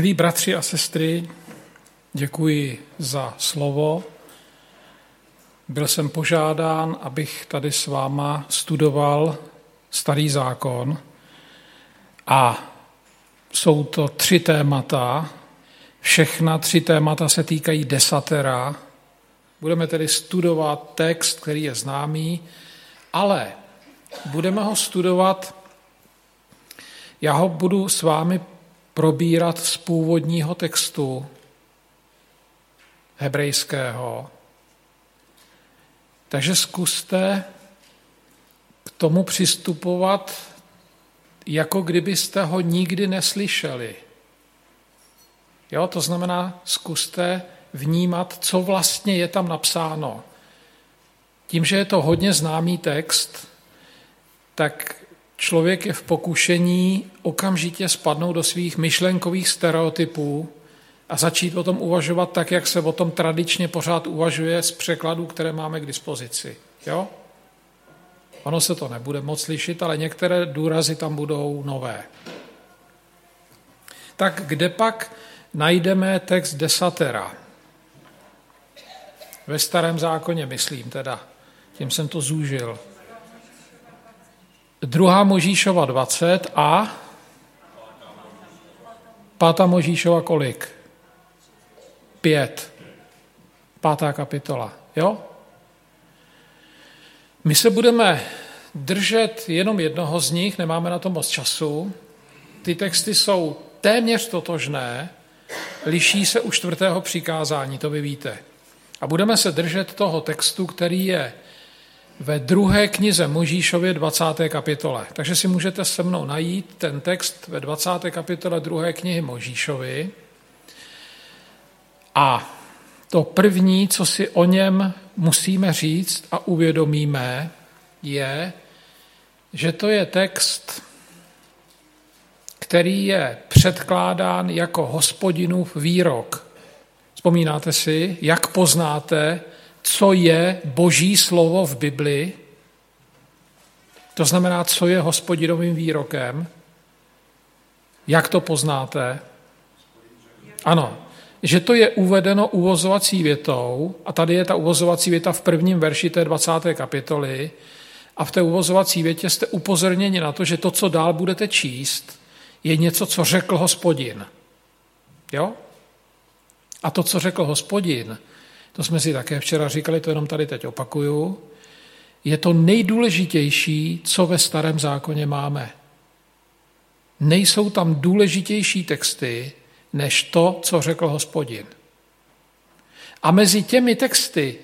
Milí bratři a sestry, děkuji za slovo. Byl jsem požádán, abych tady s váma studoval starý zákon a jsou to tři témata. Všechna tři témata se týkají desatera. Budeme tedy studovat text, který je známý, ale budeme ho studovat, já ho budu s vámi probírat z původního textu hebrejského. Takže zkuste k tomu přistupovat, jako kdybyste ho nikdy neslyšeli. Jo, to znamená, zkuste vnímat, co vlastně je tam napsáno. Tím, že je to hodně známý text, tak člověk je v pokušení okamžitě spadnout do svých myšlenkových stereotypů a začít o tom uvažovat tak, jak se o tom tradičně pořád uvažuje z překladů, které máme k dispozici. Jo? Ono se to nebude moc slyšet, ale některé důrazy tam budou nové. Tak kde pak najdeme text desatera? Ve starém zákoně, myslím teda. Tím jsem to zúžil. Druhá Možíšova 20 a pátá Možíšova kolik? Pět. Pátá kapitola. Jo? My se budeme držet jenom jednoho z nich, nemáme na to moc času. Ty texty jsou téměř totožné, liší se u čtvrtého přikázání, to vy víte. A budeme se držet toho textu, který je ve druhé knize Možíšově 20. kapitole. Takže si můžete se mnou najít ten text ve 20. kapitole druhé knihy Možíšovi. A to první, co si o něm musíme říct a uvědomíme, je, že to je text, který je předkládán jako hospodinův výrok. Vzpomínáte si, jak poznáte, co je boží slovo v Bibli, to znamená, co je hospodinovým výrokem, jak to poznáte? Ano, že to je uvedeno uvozovací větou, a tady je ta uvozovací věta v prvním verši té 20. kapitoly, a v té uvozovací větě jste upozorněni na to, že to, co dál budete číst, je něco, co řekl hospodin. Jo? A to, co řekl hospodin, to jsme si také včera říkali, to jenom tady teď opakuju, je to nejdůležitější, co ve starém zákoně máme. Nejsou tam důležitější texty, než to, co řekl hospodin. A mezi těmi texty,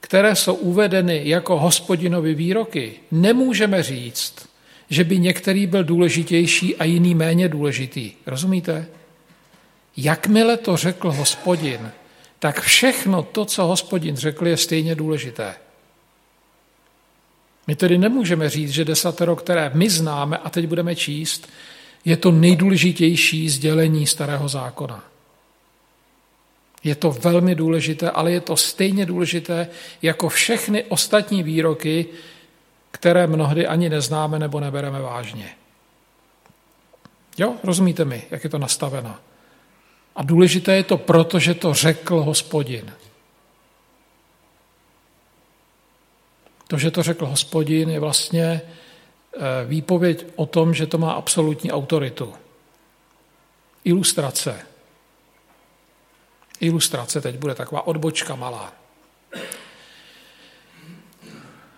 které jsou uvedeny jako hospodinovi výroky, nemůžeme říct, že by některý byl důležitější a jiný méně důležitý. Rozumíte? Jakmile to řekl hospodin, tak všechno to, co hospodin řekl, je stejně důležité. My tedy nemůžeme říct, že desatero, které my známe a teď budeme číst, je to nejdůležitější sdělení starého zákona. Je to velmi důležité, ale je to stejně důležité jako všechny ostatní výroky, které mnohdy ani neznáme nebo nebereme vážně. Jo, rozumíte mi, jak je to nastaveno? A důležité je to proto, že to řekl hospodin. To, že to řekl hospodin, je vlastně eh, výpověď o tom, že to má absolutní autoritu. Ilustrace. Ilustrace teď bude taková odbočka malá.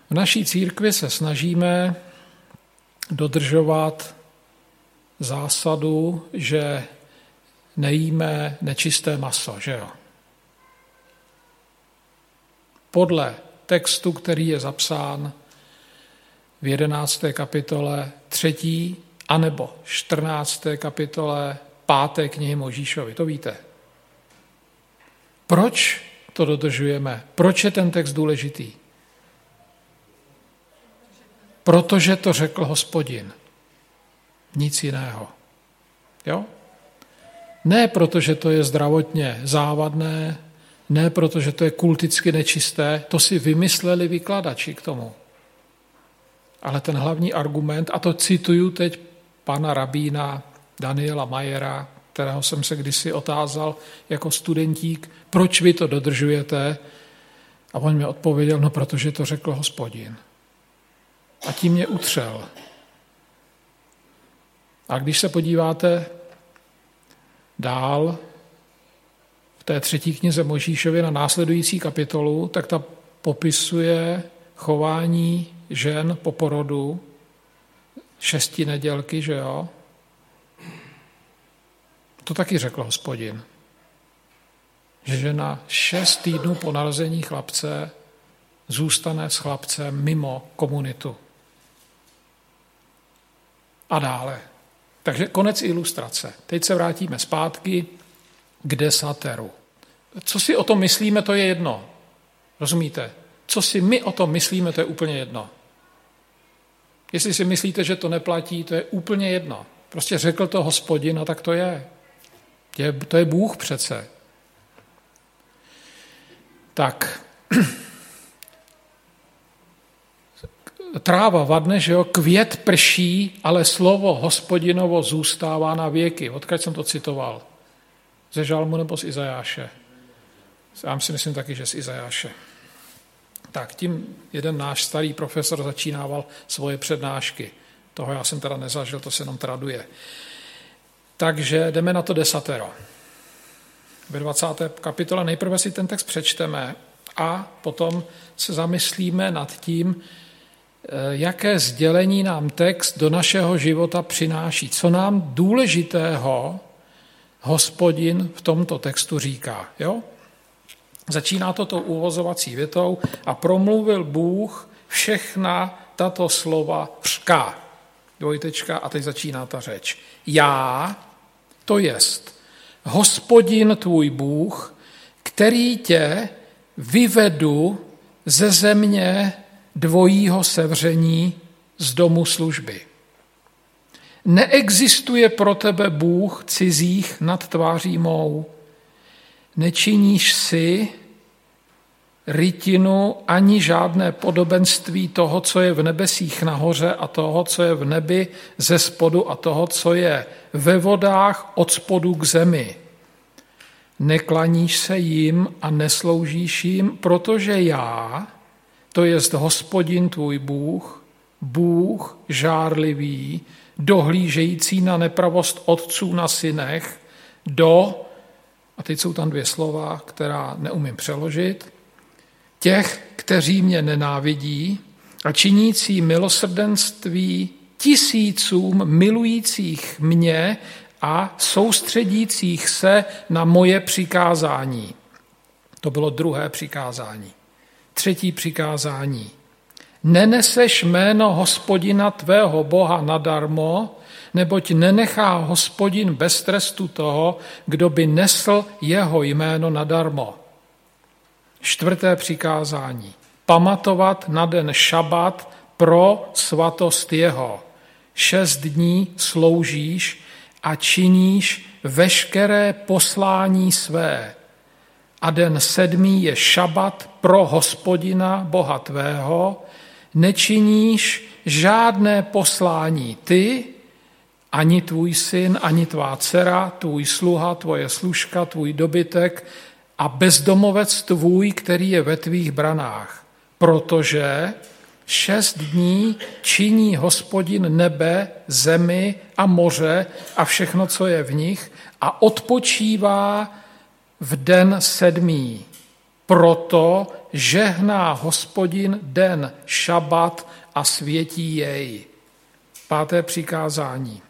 V naší církvi se snažíme dodržovat zásadu, že nejíme nečisté maso, že jo? Podle textu, který je zapsán v 11. kapitole 3. anebo 14. kapitole 5. knihy Možíšovi. To víte. Proč to dodržujeme? Proč je ten text důležitý? Protože to řekl hospodin. Nic jiného. Jo? Ne proto, že to je zdravotně závadné, ne proto, že to je kulticky nečisté, to si vymysleli vykladači k tomu. Ale ten hlavní argument, a to cituju teď pana rabína Daniela Majera, kterého jsem se kdysi otázal jako studentík, proč vy to dodržujete? A on mi odpověděl, no protože to řekl hospodin. A tím mě utřel. A když se podíváte dál v té třetí knize Možíšově na následující kapitolu, tak ta popisuje chování žen po porodu, šesti nedělky, že jo? To taky řekl hospodin. Že žena šest týdnů po narození chlapce zůstane s chlapcem mimo komunitu. A dále. Takže konec ilustrace. Teď se vrátíme zpátky k desateru. Co si o tom myslíme, to je jedno. Rozumíte? Co si my o tom myslíme, to je úplně jedno. Jestli si myslíte, že to neplatí, to je úplně jedno. Prostě řekl to hospodin a tak to je. je to je Bůh přece. Tak, tráva vadne, že jo, květ prší, ale slovo hospodinovo zůstává na věky. Odkud jsem to citoval? Ze Žalmu nebo z Izajáše? Já si myslím taky, že z Izajáše. Tak tím jeden náš starý profesor začínával svoje přednášky. Toho já jsem teda nezažil, to se jenom traduje. Takže jdeme na to desatero. Ve 20. kapitole nejprve si ten text přečteme a potom se zamyslíme nad tím, jaké sdělení nám text do našeho života přináší, co nám důležitého hospodin v tomto textu říká. Jo? Začíná to tou uvozovací větou a promluvil Bůh všechna tato slova řká. Dvojtečka a teď začíná ta řeč. Já, to jest, hospodin tvůj Bůh, který tě vyvedu ze země dvojího sevření z domu služby. Neexistuje pro tebe Bůh cizích nad tváří mou. Nečiníš si rytinu ani žádné podobenství toho, co je v nebesích nahoře a toho, co je v nebi ze spodu a toho, co je ve vodách od spodu k zemi. Neklaníš se jim a nesloužíš jim, protože já, to jest hospodin tvůj Bůh, Bůh žárlivý, dohlížející na nepravost otců na synech, do, a teď jsou tam dvě slova, která neumím přeložit, těch, kteří mě nenávidí a činící milosrdenství tisícům milujících mě a soustředících se na moje přikázání. To bylo druhé přikázání. Třetí přikázání. Neneseš jméno hospodina tvého Boha nadarmo, neboť nenechá hospodin bez trestu toho, kdo by nesl jeho jméno nadarmo. Čtvrté přikázání. Pamatovat na den šabat pro svatost jeho. Šest dní sloužíš a činíš veškeré poslání své. A den sedmý je šabat pro hospodina Boha tvého, nečiníš žádné poslání ty, ani tvůj syn, ani tvá dcera, tvůj sluha, tvoje služka, tvůj dobytek a bezdomovec tvůj, který je ve tvých branách. Protože šest dní činí hospodin nebe, zemi a moře a všechno, co je v nich a odpočívá v den sedmý. Proto žehná hospodin den šabat a světí jej. Páté přikázání.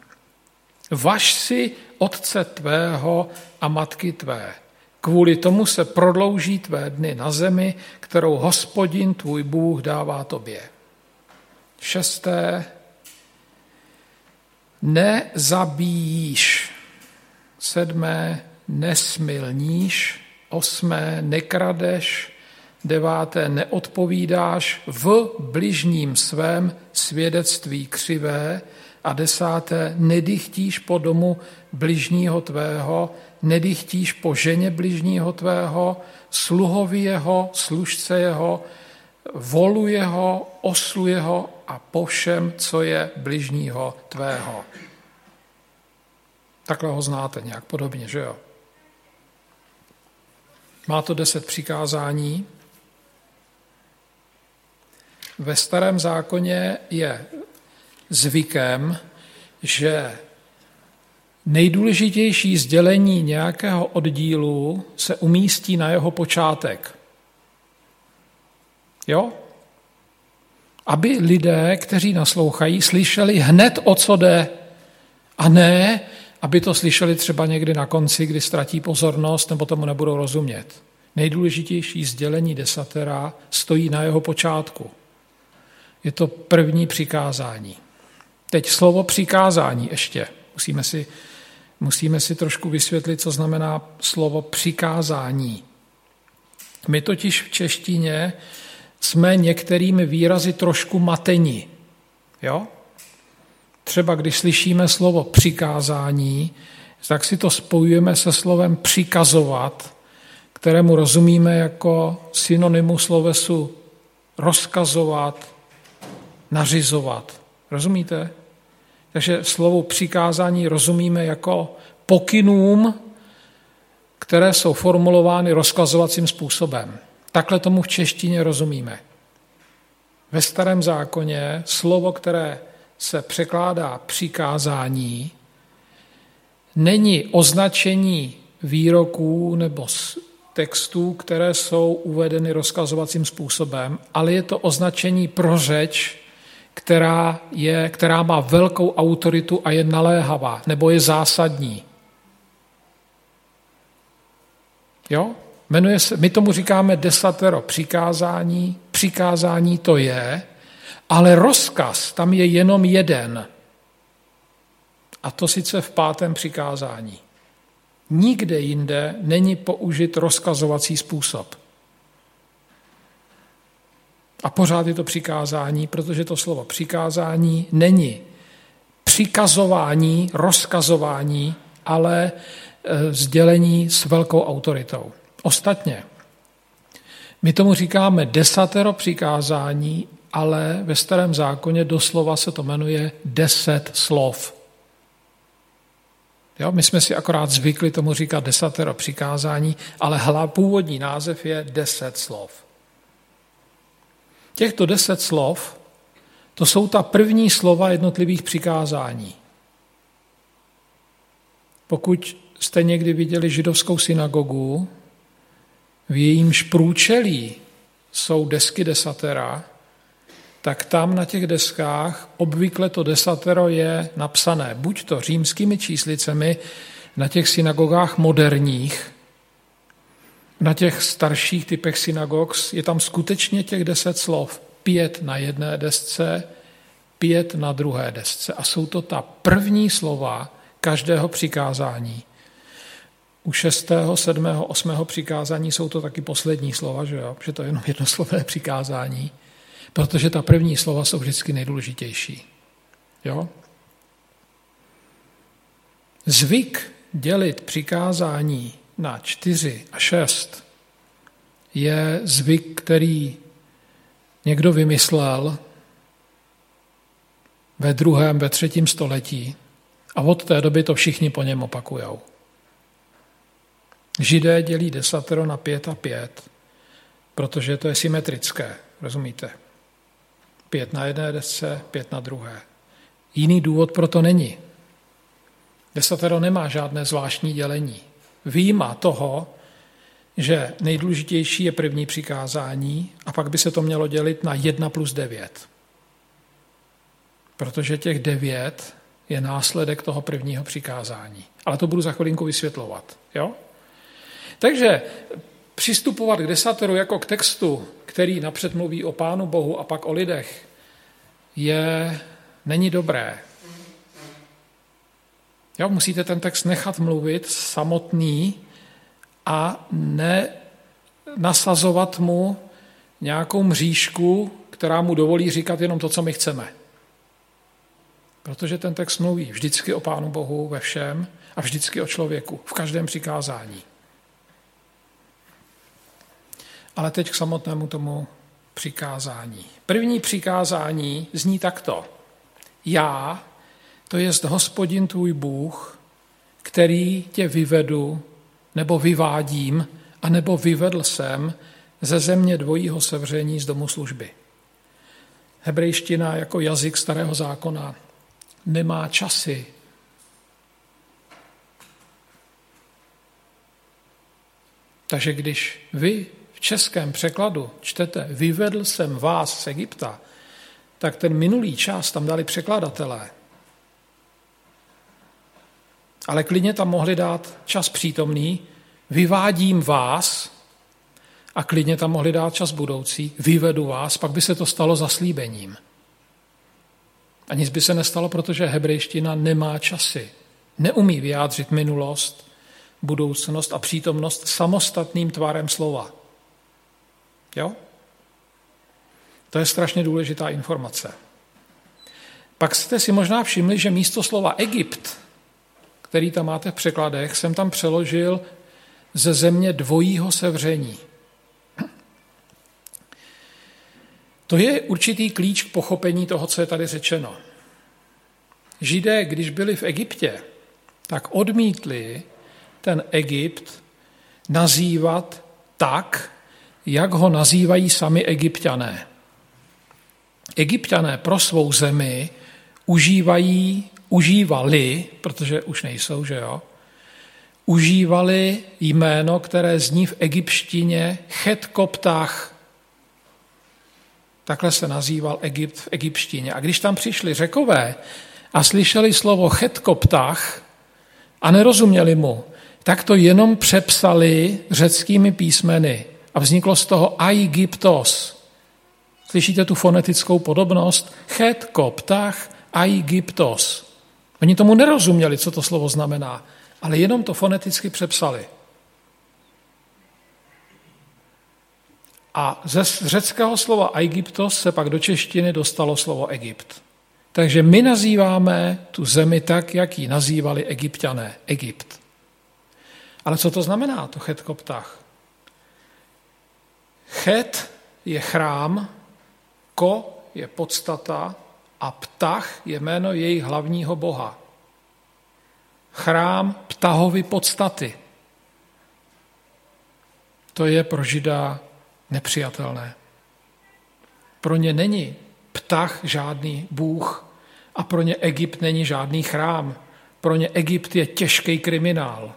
Vaš si otce tvého a matky tvé. Kvůli tomu se prodlouží tvé dny na zemi, kterou hospodin tvůj Bůh dává tobě. Šesté. Nezabíjíš. Sedmé. Nesmilníš. Osmé. Nekradeš. Deváté. Neodpovídáš v bližním svém svědectví křivé a desáté, nedychtíš po domu bližního tvého, nedychtíš po ženě bližního tvého, sluhovi jeho, služce jeho, volu jeho, oslu jeho a po všem, co je bližního tvého. Takhle ho znáte nějak podobně, že jo? Má to deset přikázání. Ve starém zákoně je zvykem, že nejdůležitější sdělení nějakého oddílu se umístí na jeho počátek. Jo? Aby lidé, kteří naslouchají, slyšeli hned, o co jde. A ne, aby to slyšeli třeba někdy na konci, kdy ztratí pozornost nebo tomu nebudou rozumět. Nejdůležitější sdělení desatera stojí na jeho počátku. Je to první přikázání. Teď slovo přikázání ještě. Musíme si, musíme si trošku vysvětlit, co znamená slovo přikázání. My totiž v češtině jsme některými výrazy trošku mateni. Jo? Třeba když slyšíme slovo přikázání, tak si to spojujeme se slovem přikazovat, kterému rozumíme jako synonymu slovesu rozkazovat, nařizovat. Rozumíte? Takže slovo přikázání rozumíme jako pokynům, které jsou formulovány rozkazovacím způsobem. Takhle tomu v češtině rozumíme. Ve starém zákoně slovo, které se překládá přikázání, není označení výroků nebo textů, které jsou uvedeny rozkazovacím způsobem, ale je to označení pro řeč, která, je, která má velkou autoritu a je naléhavá, nebo je zásadní. Jo? Jmenuje se, my tomu říkáme desatero přikázání. Přikázání to je, ale rozkaz tam je jenom jeden. A to sice v pátém přikázání. Nikde jinde není použit rozkazovací způsob. A pořád je to přikázání, protože to slovo přikázání není přikazování, rozkazování, ale e, sdělení s velkou autoritou. Ostatně, my tomu říkáme desatero přikázání, ale ve starém zákoně doslova se to jmenuje deset slov. Jo, my jsme si akorát zvykli tomu říkat desatero přikázání, ale hlav, původní název je deset slov. Těchto deset slov, to jsou ta první slova jednotlivých přikázání. Pokud jste někdy viděli židovskou synagogu, v jejímž průčelí jsou desky desatera, tak tam na těch deskách obvykle to desatero je napsané buď to římskými číslicemi na těch synagogách moderních, na těch starších typech synagog je tam skutečně těch deset slov. Pět na jedné desce, pět na druhé desce. A jsou to ta první slova každého přikázání. U šestého, sedmého, osmého přikázání jsou to taky poslední slova, že, jo? že to je jenom jednoslové přikázání, protože ta první slova jsou vždycky nejdůležitější. Jo? Zvyk dělit přikázání na čtyři a šest je zvyk, který někdo vymyslel ve druhém, ve třetím století a od té doby to všichni po něm opakujou. Židé dělí desatero na pět a pět, protože to je symetrické, rozumíte? Pět na jedné desce, pět na druhé. Jiný důvod pro to není. Desatero nemá žádné zvláštní dělení. Výjima toho, že nejdůležitější je první přikázání a pak by se to mělo dělit na 1 plus 9. Protože těch devět je následek toho prvního přikázání. Ale to budu za chvilinku vysvětlovat. Jo? Takže přistupovat k desateru jako k textu, který napřed mluví o Pánu Bohu a pak o lidech, je, není dobré. Jo, musíte ten text nechat mluvit samotný a ne nasazovat mu nějakou mřížku, která mu dovolí říkat jenom to, co my chceme. Protože ten text mluví vždycky o Pánu Bohu ve všem a vždycky o člověku, v každém přikázání. Ale teď k samotnému tomu přikázání. První přikázání zní takto. Já, to jest hospodin tvůj Bůh, který tě vyvedu, nebo vyvádím, a nebo vyvedl jsem ze země dvojího sevření z domu služby. Hebrejština jako jazyk starého zákona nemá časy. Takže když vy českém překladu čtete vyvedl jsem vás z Egypta, tak ten minulý čas tam dali překladatelé. Ale klidně tam mohli dát čas přítomný, vyvádím vás, a klidně tam mohli dát čas budoucí, vyvedu vás, pak by se to stalo zaslíbením. A nic by se nestalo, protože hebrejština nemá časy. Neumí vyjádřit minulost, budoucnost a přítomnost samostatným tvarem slova. Jo? To je strašně důležitá informace. Pak jste si možná všimli, že místo slova Egypt, který tam máte v překladech, jsem tam přeložil ze země dvojího sevření. To je určitý klíč k pochopení toho, co je tady řečeno. Židé, když byli v Egyptě, tak odmítli ten Egypt nazývat tak, jak ho nazývají sami egyptiané. Egyptiané pro svou zemi užívají, užívali, protože už nejsou, že jo, užívali jméno, které zní v egyptštině Chet Koptach. Takhle se nazýval Egypt v egyptštině. A když tam přišli řekové a slyšeli slovo Chet Koptach a nerozuměli mu, tak to jenom přepsali řeckými písmeny a vzniklo z toho Aegyptos. Slyšíte tu fonetickou podobnost? Chet, koptach, Aegyptos. Oni tomu nerozuměli, co to slovo znamená, ale jenom to foneticky přepsali. A ze řeckého slova Egyptos se pak do češtiny dostalo slovo Egypt. Takže my nazýváme tu zemi tak, jak ji nazývali egyptiané, Egypt. Ale co to znamená, to chet koptach? Chet je chrám, ko je podstata a ptach je jméno jejich hlavního boha. Chrám ptahovy podstaty. To je pro žida nepřijatelné. Pro ně není ptach žádný bůh a pro ně Egypt není žádný chrám. Pro ně Egypt je těžký kriminál,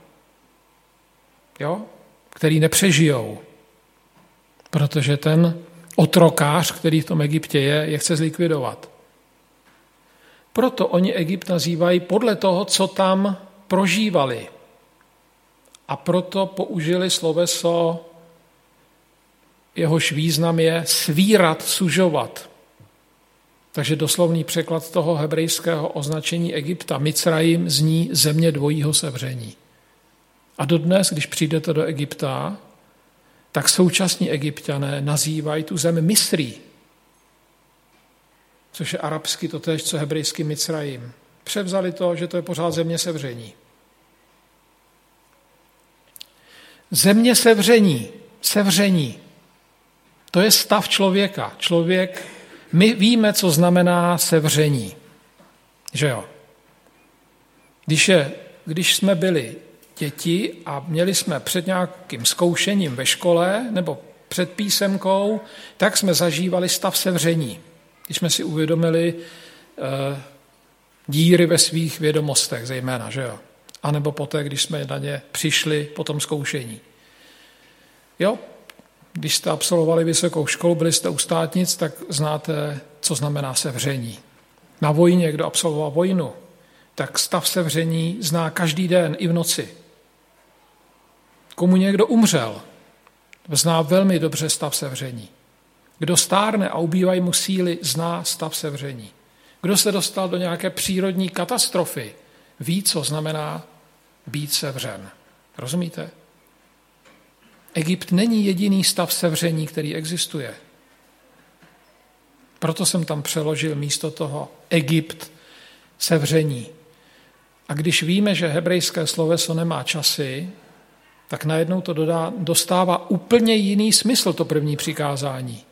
jo? který nepřežijou protože ten otrokář, který v tom Egyptě je, je chce zlikvidovat. Proto oni Egypt nazývají podle toho, co tam prožívali. A proto použili sloveso, jehož význam je svírat, sužovat. Takže doslovný překlad toho hebrejského označení Egypta, Micrajim, zní země dvojího sevření. A dodnes, když přijdete do Egypta, tak současní egyptiané nazývají tu zemi Misrí, což je arabsky totéž, co hebrejsky Micrajim. Převzali to, že to je pořád země sevření. Země sevření, sevření, to je stav člověka. Člověk, my víme, co znamená sevření. Že jo? Když, je, když jsme byli děti a měli jsme před nějakým zkoušením ve škole nebo před písemkou, tak jsme zažívali stav sevření, když jsme si uvědomili eh, díry ve svých vědomostech zejména, že jo? A nebo poté, když jsme na ně přišli po tom zkoušení. Jo, když jste absolvovali vysokou školu, byli jste u státnic, tak znáte, co znamená sevření. Na vojně, kdo absolvoval vojnu, tak stav sevření zná každý den i v noci komu někdo umřel, zná velmi dobře stav sevření. Kdo stárne a ubývají mu síly, zná stav sevření. Kdo se dostal do nějaké přírodní katastrofy, ví, co znamená být sevřen. Rozumíte? Egypt není jediný stav sevření, který existuje. Proto jsem tam přeložil místo toho Egypt sevření. A když víme, že hebrejské sloveso nemá časy, tak najednou to dodá, dostává úplně jiný smysl, to první přikázání.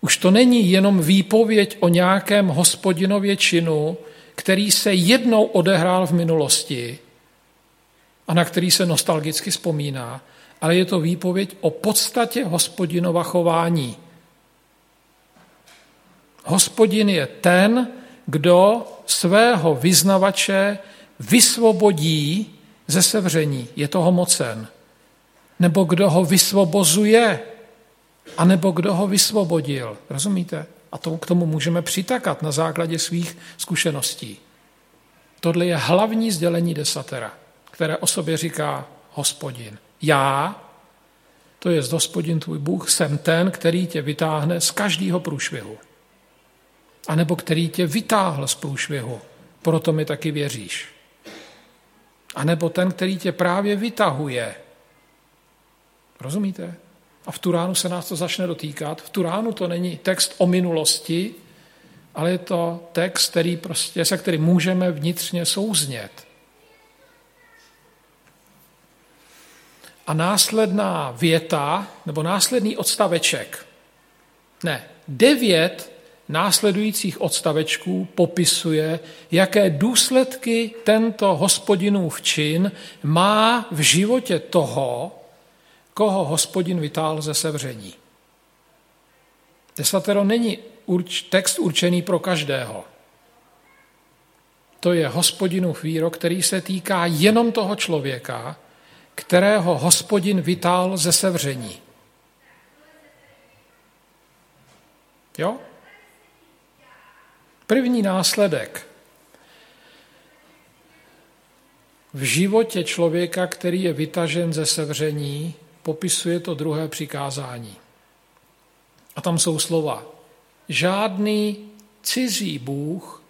Už to není jenom výpověď o nějakém hospodinově činu, který se jednou odehrál v minulosti a na který se nostalgicky vzpomíná, ale je to výpověď o podstatě hospodinova chování. Hospodin je ten, kdo svého vyznavače vysvobodí ze sevření. Je toho mocen. Nebo kdo ho vysvobozuje, anebo kdo ho vysvobodil. Rozumíte? A to, k tomu můžeme přitakat na základě svých zkušeností. Tohle je hlavní sdělení desatera, které o sobě říká hospodin. Já, to je hospodin tvůj Bůh, jsem ten, který tě vytáhne z každého průšvihu. A nebo který tě vytáhl z průšvihu, proto mi taky věříš. A nebo ten, který tě právě vytahuje. Rozumíte? A v Turánu se nás to začne dotýkat. V Turánu to není text o minulosti, ale je to text, který prostě, se kterým můžeme vnitřně souznět. A následná věta, nebo následný odstaveček, ne, devět následujících odstavečků popisuje, jaké důsledky tento hospodinův čin má v životě toho, koho hospodin vytáhl ze sevření. Desatero není urč, text určený pro každého. To je hospodinův výrok, který se týká jenom toho člověka, kterého hospodin vytál ze sevření. Jo? První následek v životě člověka, který je vytažen ze sevření, popisuje to druhé přikázání. A tam jsou slova. Žádný cizí Bůh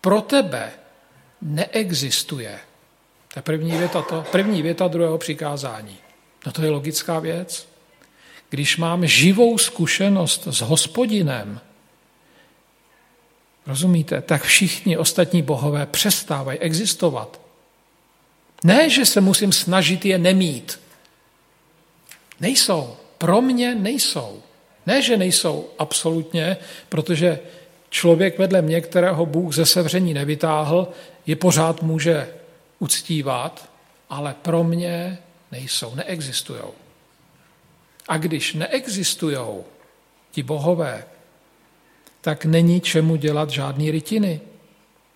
pro tebe neexistuje. To je první věta, to, první věta druhého přikázání. No to je logická věc. Když mám živou zkušenost s hospodinem, rozumíte, tak všichni ostatní bohové přestávají existovat. Ne, že se musím snažit je nemít. Nejsou. Pro mě nejsou. Ne, že nejsou absolutně, protože člověk vedle mě, kterého Bůh ze sevření nevytáhl, je pořád může uctívat, ale pro mě nejsou, neexistují. A když neexistují ti bohové, tak není čemu dělat žádný rytiny.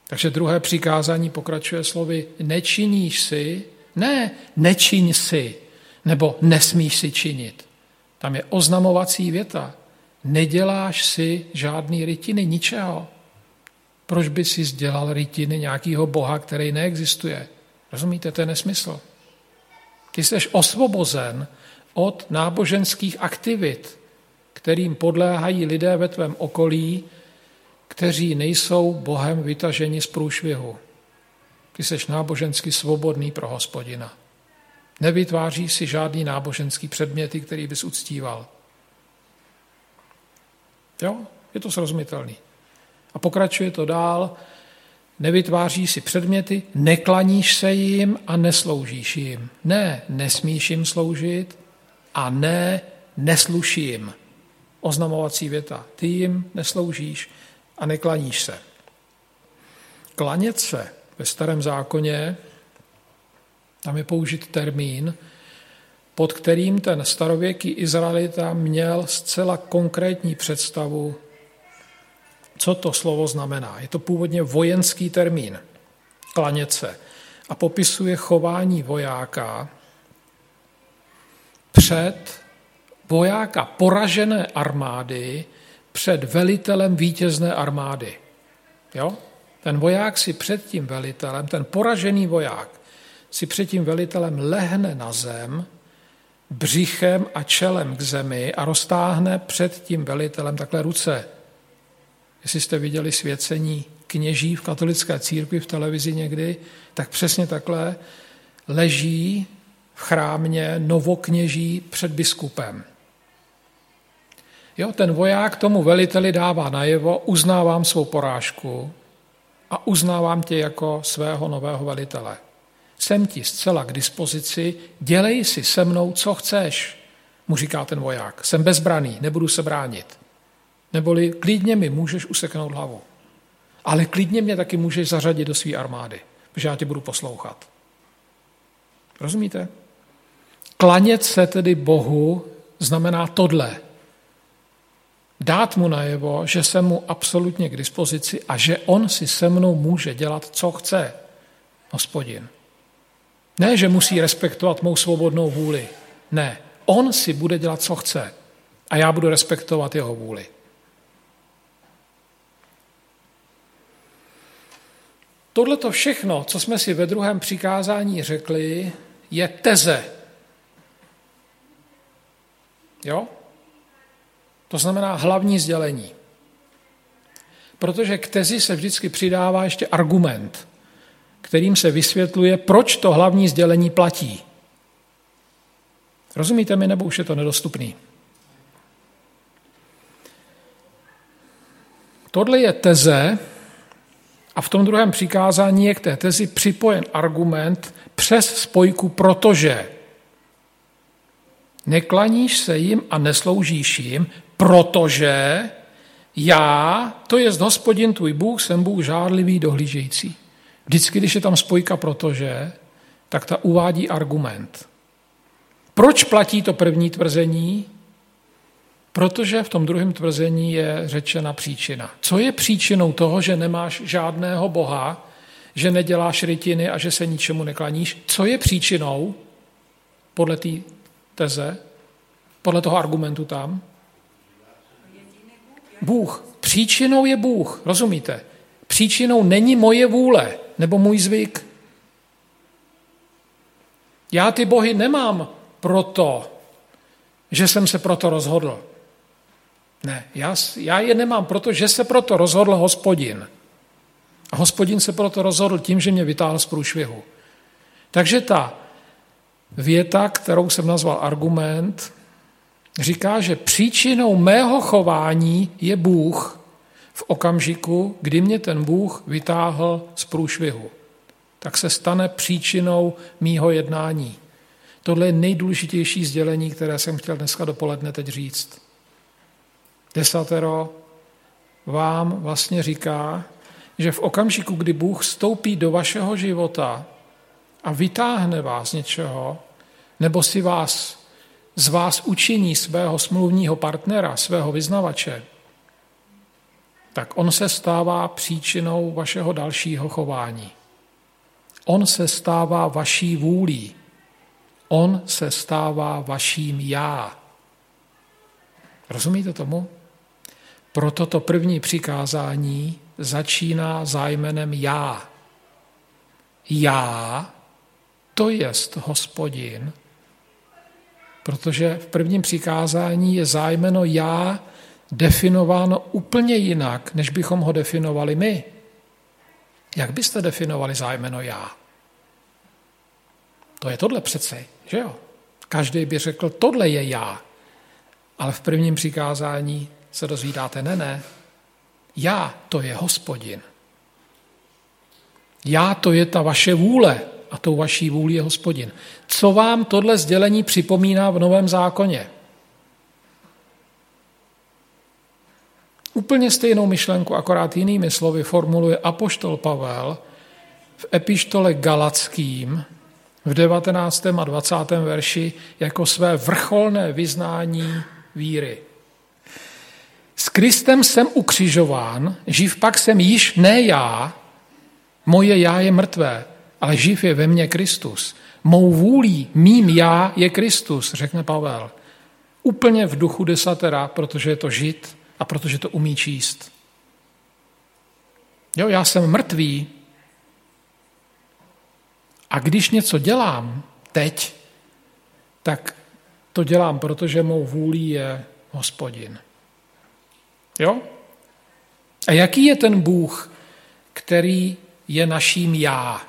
Takže druhé přikázání pokračuje slovy nečiníš si, ne nečiň si, nebo nesmíš si činit. Tam je oznamovací věta. Neděláš si žádný rytiny, ničeho. Proč by si dělal rytiny nějakého boha, který neexistuje? Rozumíte, to je nesmysl. Ty jsi osvobozen od náboženských aktivit, kterým podléhají lidé ve tvém okolí, kteří nejsou Bohem vytaženi z průšvihu. Ty jsi nábožensky svobodný pro hospodina. Nevytváří si žádný náboženský předměty, který bys uctíval. Jo, je to srozumitelný. A pokračuje to dál. Nevytváří si předměty, neklaníš se jim a nesloužíš jim. Ne, nesmíš jim sloužit a ne, nesluší jim. Oznamovací věta. Ty jim nesloužíš a neklaníš se. Klanět se ve starém zákoně tam je použit termín, pod kterým ten starověký Izraelita měl zcela konkrétní představu, co to slovo znamená. Je to původně vojenský termín, klanět se, a popisuje chování vojáka před vojáka poražené armády před velitelem vítězné armády. Jo? Ten voják si před tím velitelem, ten poražený voják, si před tím velitelem lehne na zem, břichem a čelem k zemi a roztáhne před tím velitelem takhle ruce. Jestli jste viděli svěcení kněží v katolické církvi v televizi někdy, tak přesně takhle leží v chrámě novokněží před biskupem. Jo, ten voják tomu veliteli dává najevo, uznávám svou porážku a uznávám tě jako svého nového velitele. Jsem ti zcela k dispozici, dělej si se mnou, co chceš, mu říká ten voják. Jsem bezbraný, nebudu se bránit. Neboli klidně mi můžeš useknout hlavu. Ale klidně mě taky můžeš zařadit do své armády, protože já tě budu poslouchat. Rozumíte? Klanět se tedy Bohu znamená tohle. Dát mu najevo, že jsem mu absolutně k dispozici a že on si se mnou může dělat, co chce, hospodin. Ne, že musí respektovat mou svobodnou vůli. Ne, on si bude dělat, co chce a já budu respektovat jeho vůli. Tohle to všechno, co jsme si ve druhém přikázání řekli, je teze. Jo? To znamená hlavní sdělení. Protože k tezi se vždycky přidává ještě argument, kterým se vysvětluje, proč to hlavní sdělení platí. Rozumíte mi, nebo už je to nedostupný? Tohle je teze, a v tom druhém přikázání je k té tezi připojen argument přes spojku protože. Neklaníš se jim a nesloužíš jim, protože já, to je hospodin tvůj Bůh, jsem Bůh žádlivý, dohlížející. Vždycky, když je tam spojka protože, tak ta uvádí argument. Proč platí to první tvrzení? Protože v tom druhém tvrzení je řečena příčina. Co je příčinou toho, že nemáš žádného boha, že neděláš rytiny a že se ničemu neklaníš? Co je příčinou podle té teze, podle toho argumentu tam? Bůh. Příčinou je Bůh, rozumíte? Příčinou není moje vůle nebo můj zvyk. Já ty bohy nemám proto, že jsem se proto rozhodl. Ne, já, já je nemám, protože se proto rozhodl hospodin. A hospodin se proto rozhodl tím, že mě vytáhl z průšvihu. Takže ta věta, kterou jsem nazval argument, říká, že příčinou mého chování je Bůh v okamžiku, kdy mě ten Bůh vytáhl z průšvihu. Tak se stane příčinou mýho jednání. Tohle je nejdůležitější sdělení, které jsem chtěl dneska dopoledne teď říct. Desatero vám vlastně říká, že v okamžiku, kdy Bůh vstoupí do vašeho života a vytáhne vás z něčeho, nebo si vás z vás učiní svého smluvního partnera, svého vyznavače, tak on se stává příčinou vašeho dalšího chování. On se stává vaší vůlí. On se stává vaším já. Rozumíte tomu? Proto to první přikázání začíná zájmenem já. Já, to jest hospodin, protože v prvním přikázání je zájmeno já definováno úplně jinak, než bychom ho definovali my. Jak byste definovali zájmeno já? To je tohle přece, že jo? Každý by řekl, tohle je já. Ale v prvním přikázání se dozvídáte, ne, ne, já to je hospodin. Já to je ta vaše vůle a tou vaší vůli je hospodin. Co vám tohle sdělení připomíná v Novém zákoně? Úplně stejnou myšlenku, akorát jinými slovy, formuluje apoštol Pavel v epištole Galackým v 19. a 20. verši jako své vrcholné vyznání víry. S Kristem jsem ukřižován, živ pak jsem již ne já, moje já je mrtvé, ale živ je ve mně Kristus. Mou vůlí, mým já je Kristus, řekne Pavel. Úplně v duchu desatera, protože je to žid a protože to umí číst. Jo, já jsem mrtvý. A když něco dělám teď, tak to dělám, protože mou vůlí je hospodin. Jo? A jaký je ten Bůh, který je naším já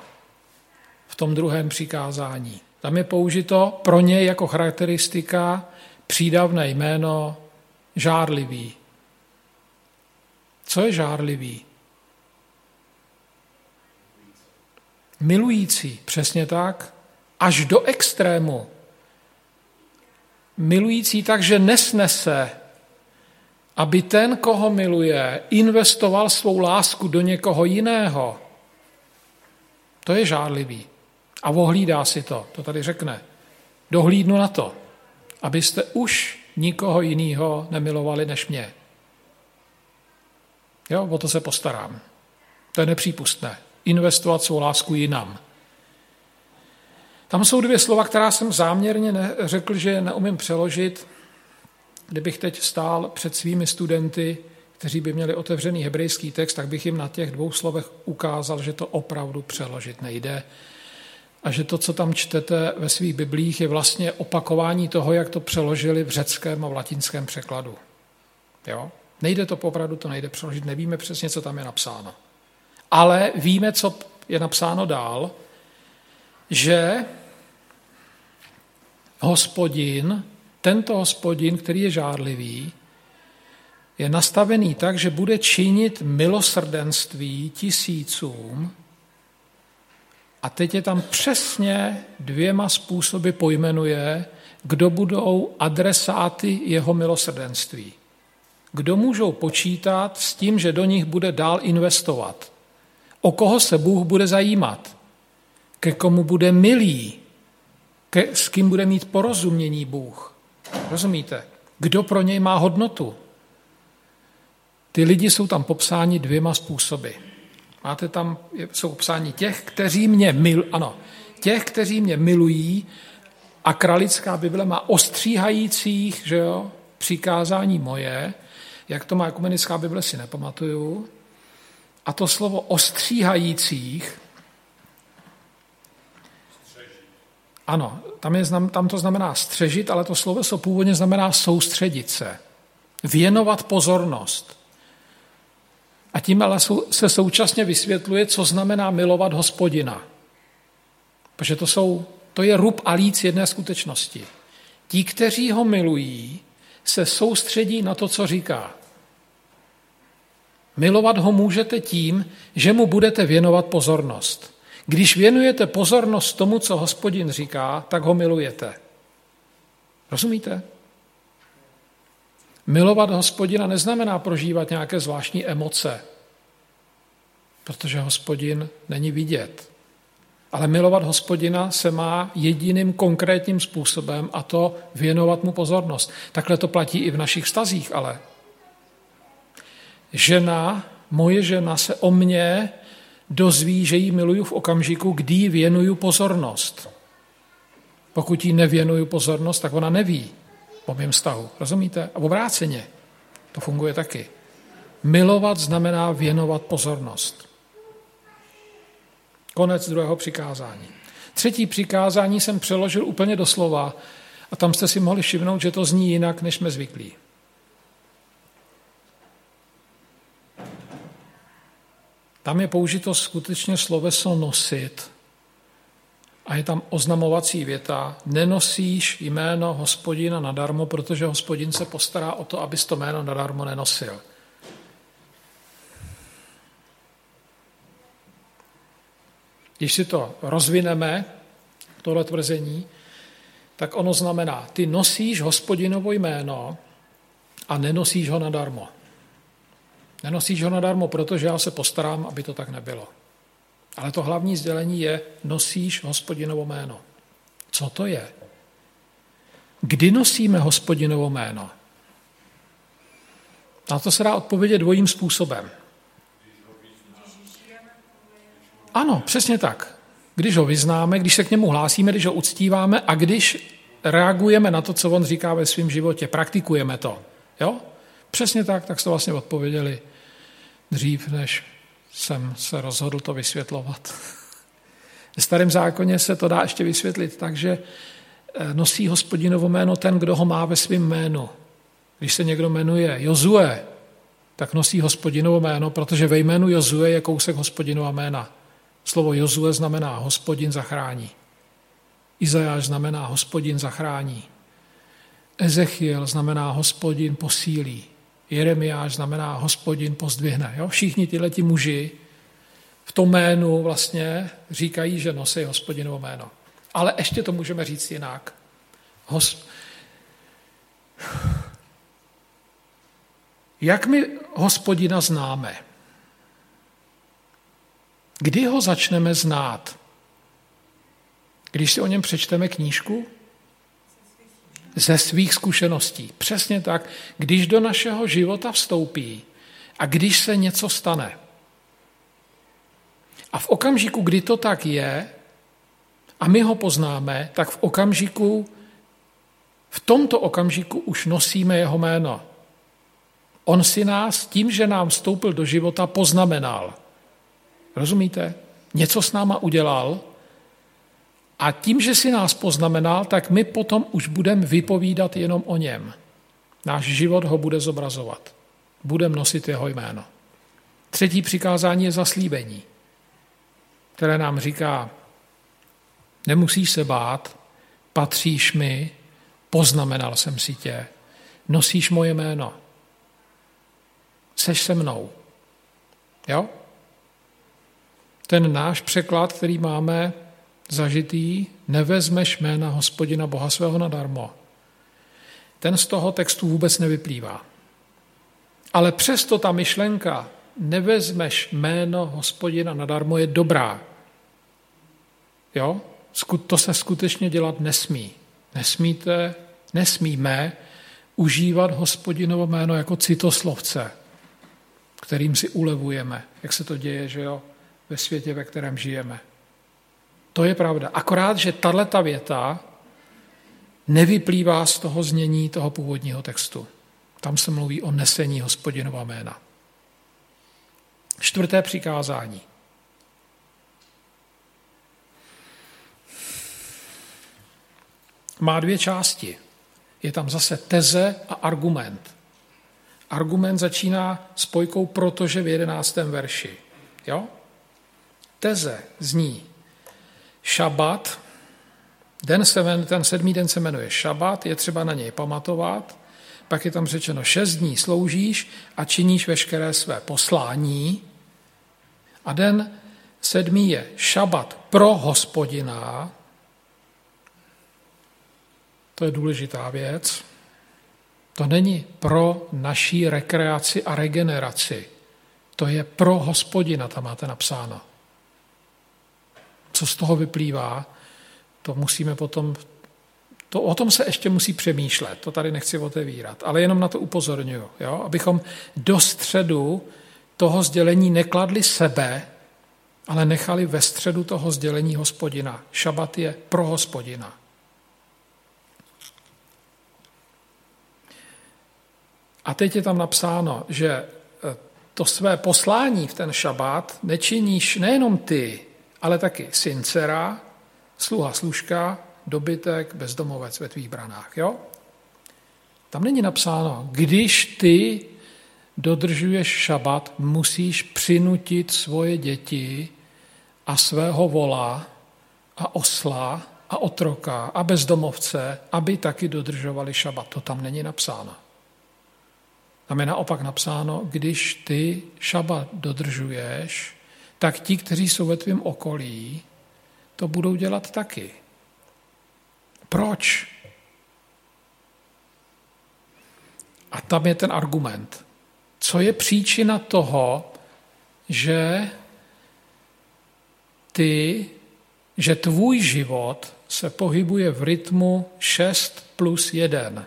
tom druhém přikázání? Tam je použito pro něj jako charakteristika přídavné jméno žárlivý. Co je žárlivý? Milující, přesně tak, až do extrému. Milující tak, že nesnese aby ten, koho miluje, investoval svou lásku do někoho jiného. To je žádlivý. A ohlídá si to, to tady řekne. Dohlídnu na to, abyste už nikoho jiného nemilovali než mě. Jo, o to se postarám. To je nepřípustné. Investovat svou lásku jinam. Tam jsou dvě slova, která jsem záměrně řekl, že neumím přeložit. Kdybych teď stál před svými studenty, kteří by měli otevřený hebrejský text, tak bych jim na těch dvou slovech ukázal, že to opravdu přeložit nejde. A že to, co tam čtete ve svých biblích, je vlastně opakování toho, jak to přeložili v řeckém a v latinském překladu. Jo? Nejde to popravdu, to nejde přeložit, nevíme přesně, co tam je napsáno. Ale víme, co je napsáno dál, že hospodin, tento hospodin, který je žádlivý, je nastavený tak, že bude činit milosrdenství tisícům a teď je tam přesně dvěma způsoby pojmenuje, kdo budou adresáty jeho milosrdenství. Kdo můžou počítat s tím, že do nich bude dál investovat. O koho se Bůh bude zajímat. Ke komu bude milý. Ke, s kým bude mít porozumění Bůh. Rozumíte? Kdo pro něj má hodnotu? Ty lidi jsou tam popsáni dvěma způsoby. Máte tam, jsou popsáni těch, kteří mě mil, ano, těch, kteří mě milují a kralická Bible má ostříhajících, že jo, přikázání moje, jak to má ekumenická Bible, si nepamatuju. A to slovo ostříhajících, ano, tam, je, tam to znamená střežit, ale to slovo se původně znamená soustředit se, věnovat pozornost. A tím ale se současně vysvětluje, co znamená milovat hospodina. Protože to, jsou, to je rub a líc jedné skutečnosti. Ti, kteří ho milují, se soustředí na to, co říká. Milovat ho můžete tím, že mu budete věnovat pozornost. Když věnujete pozornost tomu, co hospodin říká, tak ho milujete. Rozumíte? Milovat hospodina neznamená prožívat nějaké zvláštní emoce, protože hospodin není vidět. Ale milovat hospodina se má jediným konkrétním způsobem a to věnovat mu pozornost. Takhle to platí i v našich vztazích, ale žena, moje žena se o mě dozví, že jí miluju v okamžiku, kdy jí věnuju pozornost. Pokud jí nevěnuju pozornost, tak ona neví o mém vztahu. Rozumíte? A obráceně. To funguje taky. Milovat znamená věnovat pozornost. Konec druhého přikázání. Třetí přikázání jsem přeložil úplně do slova a tam jste si mohli všimnout, že to zní jinak, než jsme zvyklí. Tam je použito skutečně sloveso nosit a je tam oznamovací věta, nenosíš jméno hospodina nadarmo, protože hospodin se postará o to, abys to jméno nadarmo nenosil. Když si to rozvineme, tohle tvrzení, tak ono znamená, ty nosíš hospodinovo jméno a nenosíš ho nadarmo. Nenosíš ho nadarmo, protože já se postarám, aby to tak nebylo. Ale to hlavní sdělení je, nosíš hospodinovo jméno. Co to je? Kdy nosíme hospodinovo jméno? Na to se dá odpovědět dvojím způsobem. Ano, přesně tak. Když ho vyznáme, když se k němu hlásíme, když ho uctíváme a když reagujeme na to, co on říká ve svém životě, praktikujeme to. Jo? Přesně tak, tak jste vlastně odpověděli dřív, než jsem se rozhodl to vysvětlovat. V starém zákoně se to dá ještě vysvětlit tak, že eh, nosí hospodinovo jméno ten, kdo ho má ve svém jménu. Když se někdo jmenuje Jozue, tak nosí hospodinovo jméno, protože ve jménu Jozue je kousek hospodinova jména. Slovo Jozue znamená hospodin zachrání. Izajáš znamená hospodin zachrání. Ezechiel znamená hospodin posílí. Jeremiáš znamená hospodin pozdvihne. Jo? Všichni tyhle ti muži v tom jménu vlastně říkají, že nosí hospodinovo jméno. Ale ještě to můžeme říct jinak. Hos... Jak my hospodina známe? Kdy ho začneme znát? Když si o něm přečteme knížku, ze svých zkušeností. Přesně tak, když do našeho života vstoupí a když se něco stane. A v okamžiku, kdy to tak je, a my ho poznáme, tak v okamžiku, v tomto okamžiku už nosíme jeho jméno. On si nás tím, že nám vstoupil do života, poznamenal. Rozumíte? Něco s náma udělal a tím, že si nás poznamenal, tak my potom už budeme vypovídat jenom o něm. Náš život ho bude zobrazovat. Budeme nosit jeho jméno. Třetí přikázání je zaslíbení, které nám říká, nemusíš se bát, patříš mi, poznamenal jsem si tě, nosíš moje jméno, seš se mnou. Jo? Ten náš překlad, který máme zažitý, nevezmeš jména hospodina Boha svého nadarmo. Ten z toho textu vůbec nevyplývá. Ale přesto ta myšlenka, nevezmeš jméno hospodina nadarmo, je dobrá. Jo? To se skutečně dělat nesmí. Nesmíte, nesmíme užívat hospodinovo jméno jako citoslovce, kterým si ulevujeme, jak se to děje, že jo, ve světě, ve kterém žijeme. To je pravda. Akorát, že tato věta nevyplývá z toho znění toho původního textu. Tam se mluví o nesení hospodinova jména. Čtvrté přikázání. Má dvě části. Je tam zase teze a argument. Argument začíná spojkou protože v jedenáctém verši. Jo? Teze zní, šabat, den se, ten sedmý den se jmenuje šabat, je třeba na něj pamatovat, pak je tam řečeno, šest dní sloužíš a činíš veškeré své poslání. A den sedmý je šabat pro hospodina, to je důležitá věc. To není pro naší rekreaci a regeneraci. To je pro hospodina, tam máte napsáno. Co z toho vyplývá, to musíme potom, to, o tom se ještě musí přemýšlet, to tady nechci otevírat, ale jenom na to upozorňuji, jo? abychom do středu toho sdělení nekladli sebe, ale nechali ve středu toho sdělení hospodina. Šabat je pro hospodina. A teď je tam napsáno, že e, to své poslání v ten šabát nečiníš nejenom ty, ale taky syncera, sluha služka, dobytek, bezdomovec ve tvých branách. Jo? Tam není napsáno, když ty dodržuješ šabat, musíš přinutit svoje děti a svého vola a osla a otroka a bezdomovce, aby taky dodržovali šabat. To tam není napsáno. Tam je naopak napsáno, když ty šabat dodržuješ, tak ti, kteří jsou ve tvém okolí, to budou dělat taky. Proč? A tam je ten argument. Co je příčina toho, že ty, že tvůj život se pohybuje v rytmu 6 plus 1?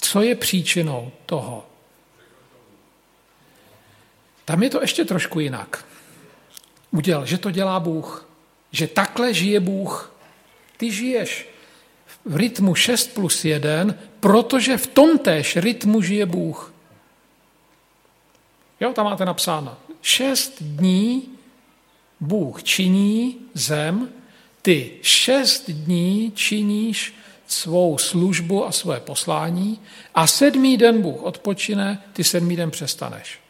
Co je příčinou toho? Tam je to ještě trošku jinak. Udělal, že to dělá Bůh, že takhle žije Bůh. Ty žiješ v rytmu 6 plus 1, protože v tom též rytmu žije Bůh. Jo, tam máte napsáno. Šest dní Bůh činí zem, ty šest dní činíš svou službu a své poslání a sedmý den Bůh odpočine, ty sedmý den přestaneš.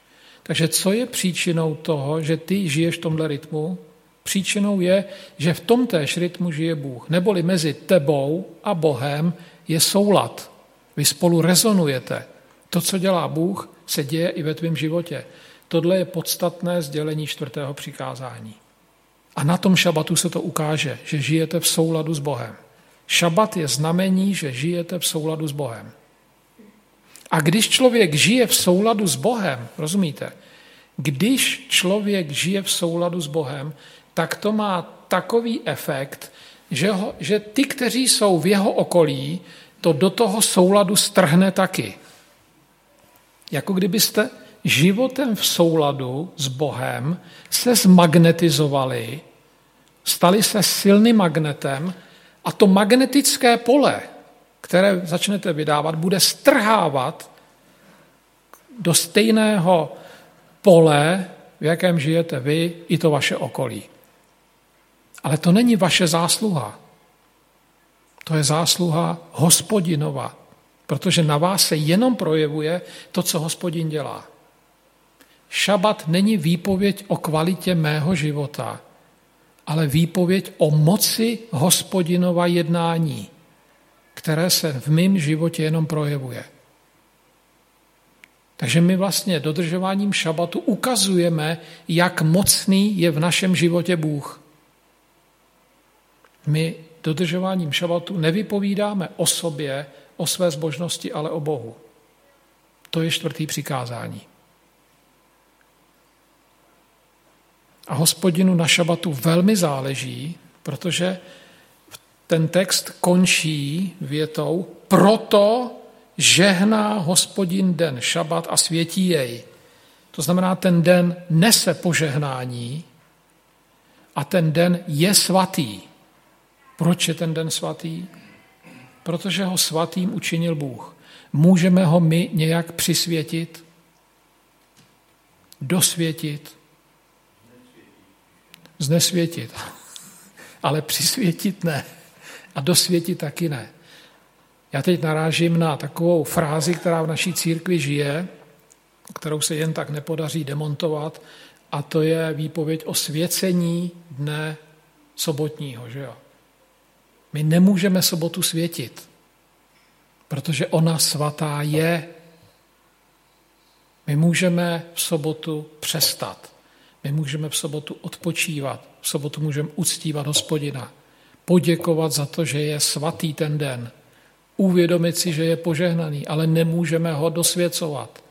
Takže co je příčinou toho, že ty žiješ v tomhle rytmu? Příčinou je, že v tom též rytmu žije Bůh. Neboli mezi tebou a Bohem je soulad. Vy spolu rezonujete. To, co dělá Bůh, se děje i ve tvém životě. Tohle je podstatné sdělení čtvrtého přikázání. A na tom šabatu se to ukáže, že žijete v souladu s Bohem. Šabat je znamení, že žijete v souladu s Bohem. A když člověk žije v souladu s Bohem, rozumíte? Když člověk žije v souladu s Bohem, tak to má takový efekt, že, ho, že ty, kteří jsou v jeho okolí, to do toho souladu strhne taky. Jako kdybyste životem v souladu s Bohem se zmagnetizovali, stali se silným magnetem a to magnetické pole, které začnete vydávat, bude strhávat do stejného pole, v jakém žijete vy, i to vaše okolí. Ale to není vaše zásluha. To je zásluha hospodinova, protože na vás se jenom projevuje to, co hospodin dělá. Šabat není výpověď o kvalitě mého života, ale výpověď o moci hospodinova jednání, které se v mém životě jenom projevuje. Takže my vlastně dodržováním šabatu ukazujeme, jak mocný je v našem životě Bůh. My dodržováním šabatu nevypovídáme o sobě, o své zbožnosti, ale o Bohu. To je čtvrtý přikázání. A hospodinu na šabatu velmi záleží, protože ten text končí větou proto žehná hospodin den šabat a světí jej. To znamená, ten den nese požehnání a ten den je svatý. Proč je ten den svatý? Protože ho svatým učinil Bůh. Můžeme ho my nějak přisvětit, dosvětit, znesvětit. Ale přisvětit ne. A dosvětit taky ne. Já teď narážím na takovou frázi, která v naší církvi žije, kterou se jen tak nepodaří demontovat, a to je výpověď o svěcení dne sobotního. Že jo? My nemůžeme sobotu světit, protože ona svatá je. My můžeme v sobotu přestat. My můžeme v sobotu odpočívat. V sobotu můžeme uctívat hospodina. Poděkovat za to, že je svatý ten den. Uvědomit si, že je požehnaný, ale nemůžeme ho dosvěcovat.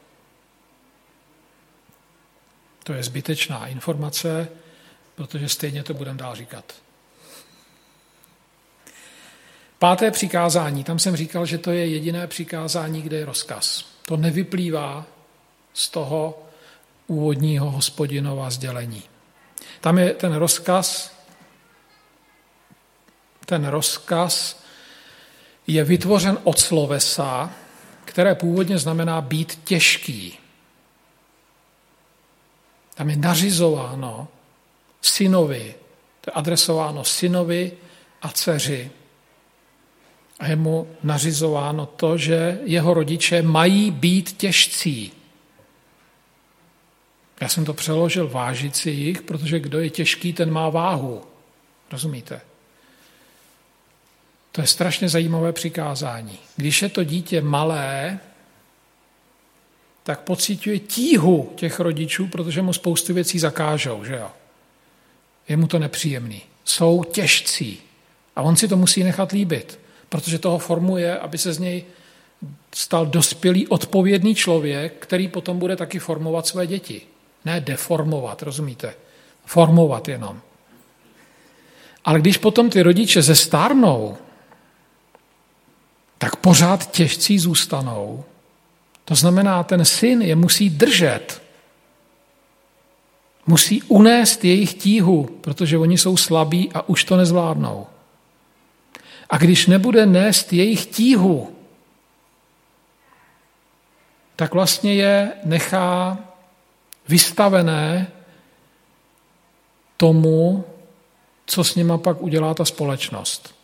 To je zbytečná informace, protože stejně to budeme dál říkat. Páté přikázání, tam jsem říkal, že to je jediné přikázání, kde je rozkaz. To nevyplývá z toho úvodního hospodinova sdělení. Tam je ten rozkaz, ten rozkaz je vytvořen od slovesa, které původně znamená být těžký. Tam je nařizováno synovi, to je adresováno synovi a dceři, a je mu nařizováno to, že jeho rodiče mají být těžcí. Já jsem to přeložil vážit si jich, protože kdo je těžký, ten má váhu. Rozumíte? To je strašně zajímavé přikázání. Když je to dítě malé, tak pocituje tíhu těch rodičů, protože mu spoustu věcí zakážou, že jo? Je mu to nepříjemný. Jsou těžcí. A on si to musí nechat líbit protože toho formuje, aby se z něj stal dospělý, odpovědný člověk, který potom bude taky formovat své děti. Ne deformovat, rozumíte? Formovat jenom. Ale když potom ty rodiče zestárnou, tak pořád těžcí zůstanou. To znamená, ten syn je musí držet. Musí unést jejich tíhu, protože oni jsou slabí a už to nezvládnou. A když nebude nést jejich tíhu, tak vlastně je nechá vystavené tomu, co s nima pak udělá ta společnost.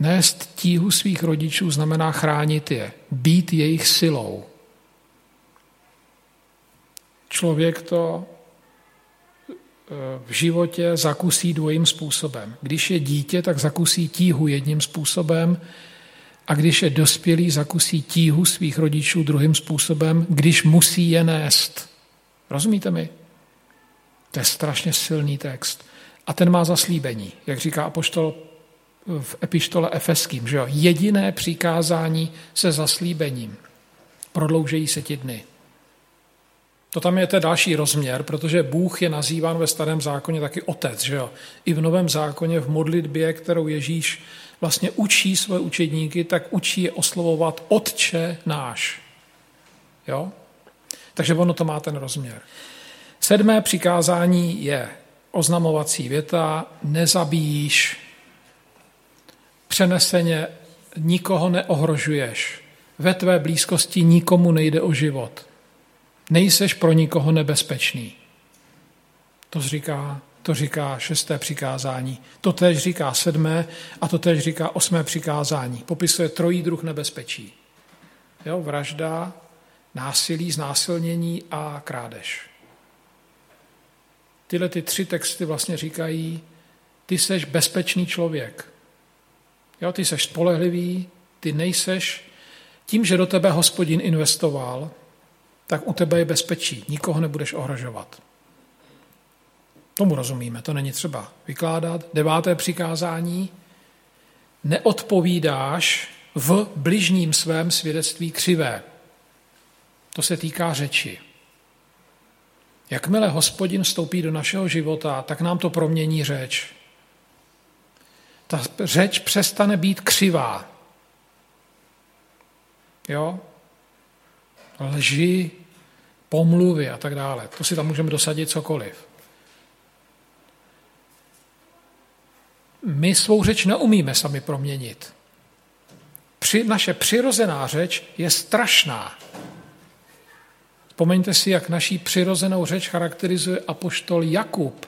Nést tíhu svých rodičů znamená chránit je, být jejich silou. Člověk to v životě zakusí dvojím způsobem. Když je dítě, tak zakusí tíhu jedním způsobem a když je dospělý, zakusí tíhu svých rodičů druhým způsobem, když musí je nést. Rozumíte mi? To je strašně silný text. A ten má zaslíbení, jak říká apoštol v epištole Efeským, že jo? Jediné přikázání se zaslíbením. Prodloužejí se ti dny. To tam je ten další rozměr, protože Bůh je nazýván ve starém zákoně taky otec. Že jo? I v novém zákoně, v modlitbě, kterou Ježíš vlastně učí své učedníky, tak učí je oslovovat Otče náš. Jo? Takže ono to má ten rozměr. Sedmé přikázání je oznamovací věta, nezabíjíš, přeneseně nikoho neohrožuješ, ve tvé blízkosti nikomu nejde o život, nejseš pro nikoho nebezpečný. To říká, to říká šesté přikázání. To též říká sedmé a to též říká osmé přikázání. Popisuje trojí druh nebezpečí. Jo, vražda, násilí, znásilnění a krádež. Tyhle ty tři texty vlastně říkají, ty seš bezpečný člověk. Jo, ty seš spolehlivý, ty nejseš, tím, že do tebe hospodin investoval, tak u tebe je bezpečí, nikoho nebudeš ohrožovat. Tomu rozumíme, to není třeba vykládat. Deváté přikázání, neodpovídáš v bližním svém svědectví křivé. To se týká řeči. Jakmile hospodin vstoupí do našeho života, tak nám to promění řeč. Ta řeč přestane být křivá. Jo? Lži, pomluvy a tak dále. To si tam můžeme dosadit cokoliv. My svou řeč neumíme sami proměnit. Při, naše přirozená řeč je strašná. Vzpomeňte si, jak naší přirozenou řeč charakterizuje apoštol Jakub.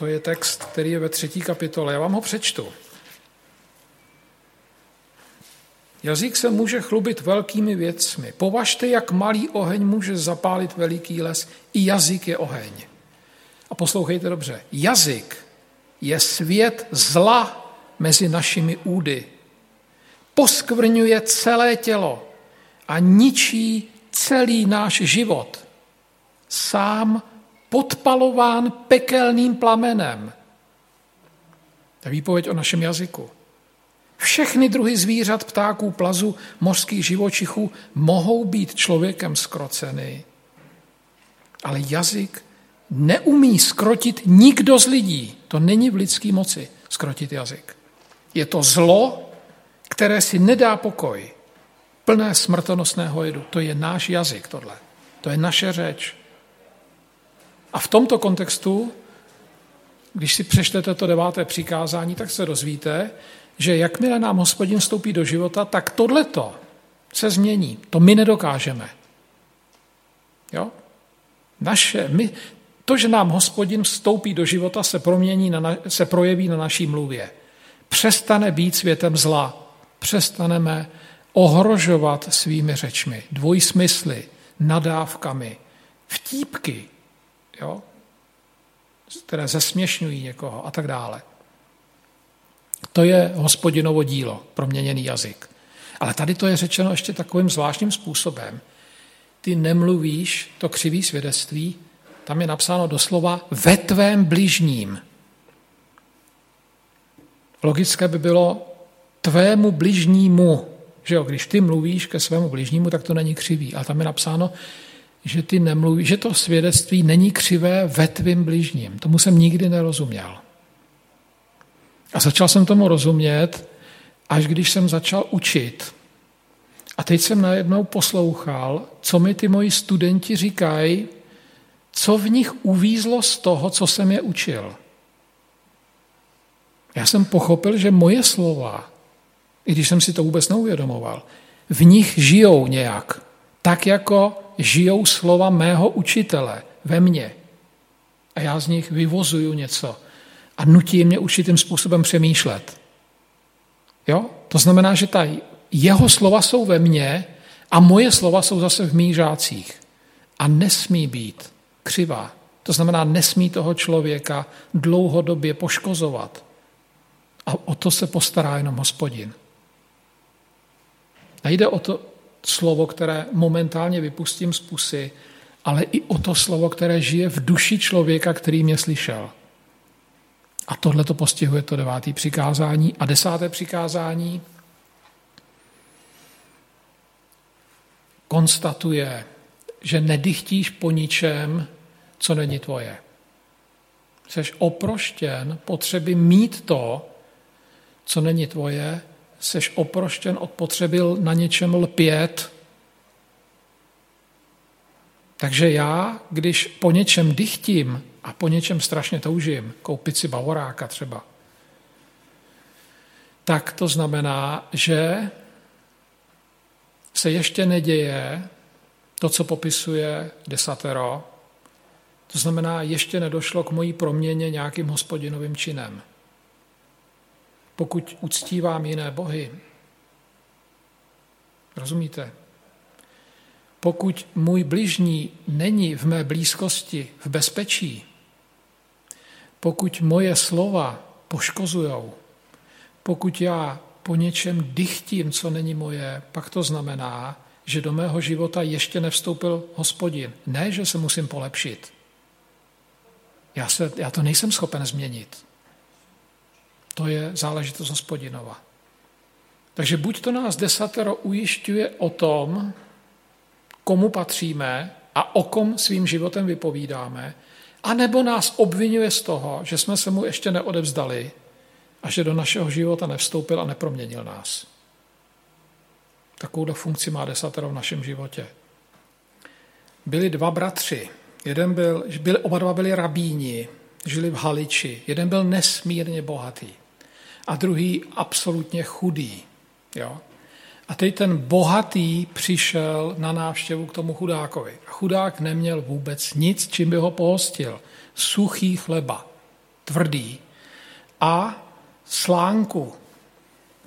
To je text, který je ve třetí kapitole. Já vám ho přečtu. Jazyk se může chlubit velkými věcmi. Považte, jak malý oheň může zapálit veliký les. I jazyk je oheň. A poslouchejte dobře. Jazyk je svět zla mezi našimi údy poskvrňuje celé tělo a ničí celý náš život. Sám podpalován pekelným plamenem. To je výpověď o našem jazyku. Všechny druhy zvířat, ptáků, plazu, mořských živočichů mohou být člověkem skroceny, ale jazyk neumí skrotit nikdo z lidí. To není v lidské moci skrotit jazyk. Je to zlo, které si nedá pokoj, plné smrtonosného jedu. To je náš jazyk tohle. To je naše řeč. A v tomto kontextu, když si přečtete to deváté přikázání, tak se dozvíte, že jakmile nám hospodin vstoupí do života, tak tohleto se změní. To my nedokážeme. Jo? Naše, my, to, že nám hospodin vstoupí do života, se, promění na, se projeví na naší mluvě. Přestane být světem zla přestaneme ohrožovat svými řečmi, dvojsmysly, nadávkami, vtípky, jo? které zesměšňují někoho a tak dále. To je hospodinovo dílo, proměněný jazyk. Ale tady to je řečeno ještě takovým zvláštním způsobem. Ty nemluvíš to křivý svědectví, tam je napsáno doslova ve tvém bližním. Logické by bylo tvému bližnímu. Že jo, když ty mluvíš ke svému bližnímu, tak to není křivý. A tam je napsáno, že ty nemluvíš, že to svědectví není křivé ve tvým bližním. Tomu jsem nikdy nerozuměl. A začal jsem tomu rozumět, až když jsem začal učit. A teď jsem najednou poslouchal, co mi ty moji studenti říkají, co v nich uvízlo z toho, co jsem je učil. Já jsem pochopil, že moje slova i když jsem si to vůbec neuvědomoval, v nich žijou nějak, tak jako žijou slova mého učitele ve mně. A já z nich vyvozuju něco a nutí mě určitým způsobem přemýšlet. Jo? To znamená, že ta jeho slova jsou ve mně a moje slova jsou zase v mých žácích. A nesmí být křivá. To znamená, nesmí toho člověka dlouhodobě poškozovat. A o to se postará jenom hospodin. Nejde o to slovo, které momentálně vypustím z pusy, ale i o to slovo, které žije v duši člověka, který mě slyšel. A tohle to postihuje to devátý přikázání. A desáté přikázání konstatuje, že nedychtíš po ničem, co není tvoje. Jsi oproštěn potřeby mít to, co není tvoje, jsi oproštěn od potřeby na něčem lpět. Takže já, když po něčem dychtím a po něčem strašně toužím, koupit si bavoráka třeba, tak to znamená, že se ještě neděje to, co popisuje desatero, to znamená, ještě nedošlo k mojí proměně nějakým hospodinovým činem. Pokud uctívám jiné bohy, rozumíte? Pokud můj bližní není v mé blízkosti v bezpečí, pokud moje slova poškozujou, pokud já po něčem dychtím, co není moje, pak to znamená, že do mého života ještě nevstoupil hospodin. Ne, že se musím polepšit. Já, se, já to nejsem schopen změnit. To je záležitost hospodinova. Takže buď to nás desatero ujišťuje o tom, komu patříme a o kom svým životem vypovídáme, anebo nás obvinuje z toho, že jsme se mu ještě neodevzdali a že do našeho života nevstoupil a neproměnil nás. Takovou funkci má desatero v našem životě. Byli dva bratři. Jeden byl, byli, oba dva byli rabíni, žili v Haliči. Jeden byl nesmírně bohatý a druhý absolutně chudý. Jo? A teď ten bohatý přišel na návštěvu k tomu chudákovi. Chudák neměl vůbec nic, čím by ho pohostil. Suchý chleba, tvrdý. A slánku,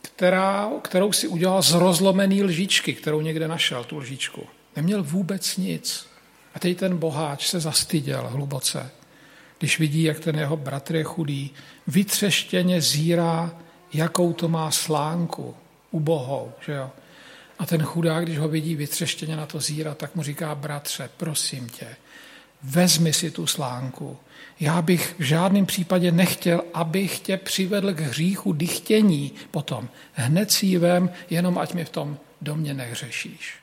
která, kterou si udělal z rozlomený lžičky, kterou někde našel, tu lžičku. Neměl vůbec nic. A teď ten boháč se zastyděl hluboce, když vidí, jak ten jeho bratr je chudý, vytřeštěně zírá, jakou to má slánku, ubohou, že jo. A ten chudák, když ho vidí vytřeštěně na to zíra, tak mu říká, bratře, prosím tě, vezmi si tu slánku. Já bych v žádném případě nechtěl, abych tě přivedl k hříchu dychtění potom. Hned si vem, jenom ať mi v tom domě nehřešíš.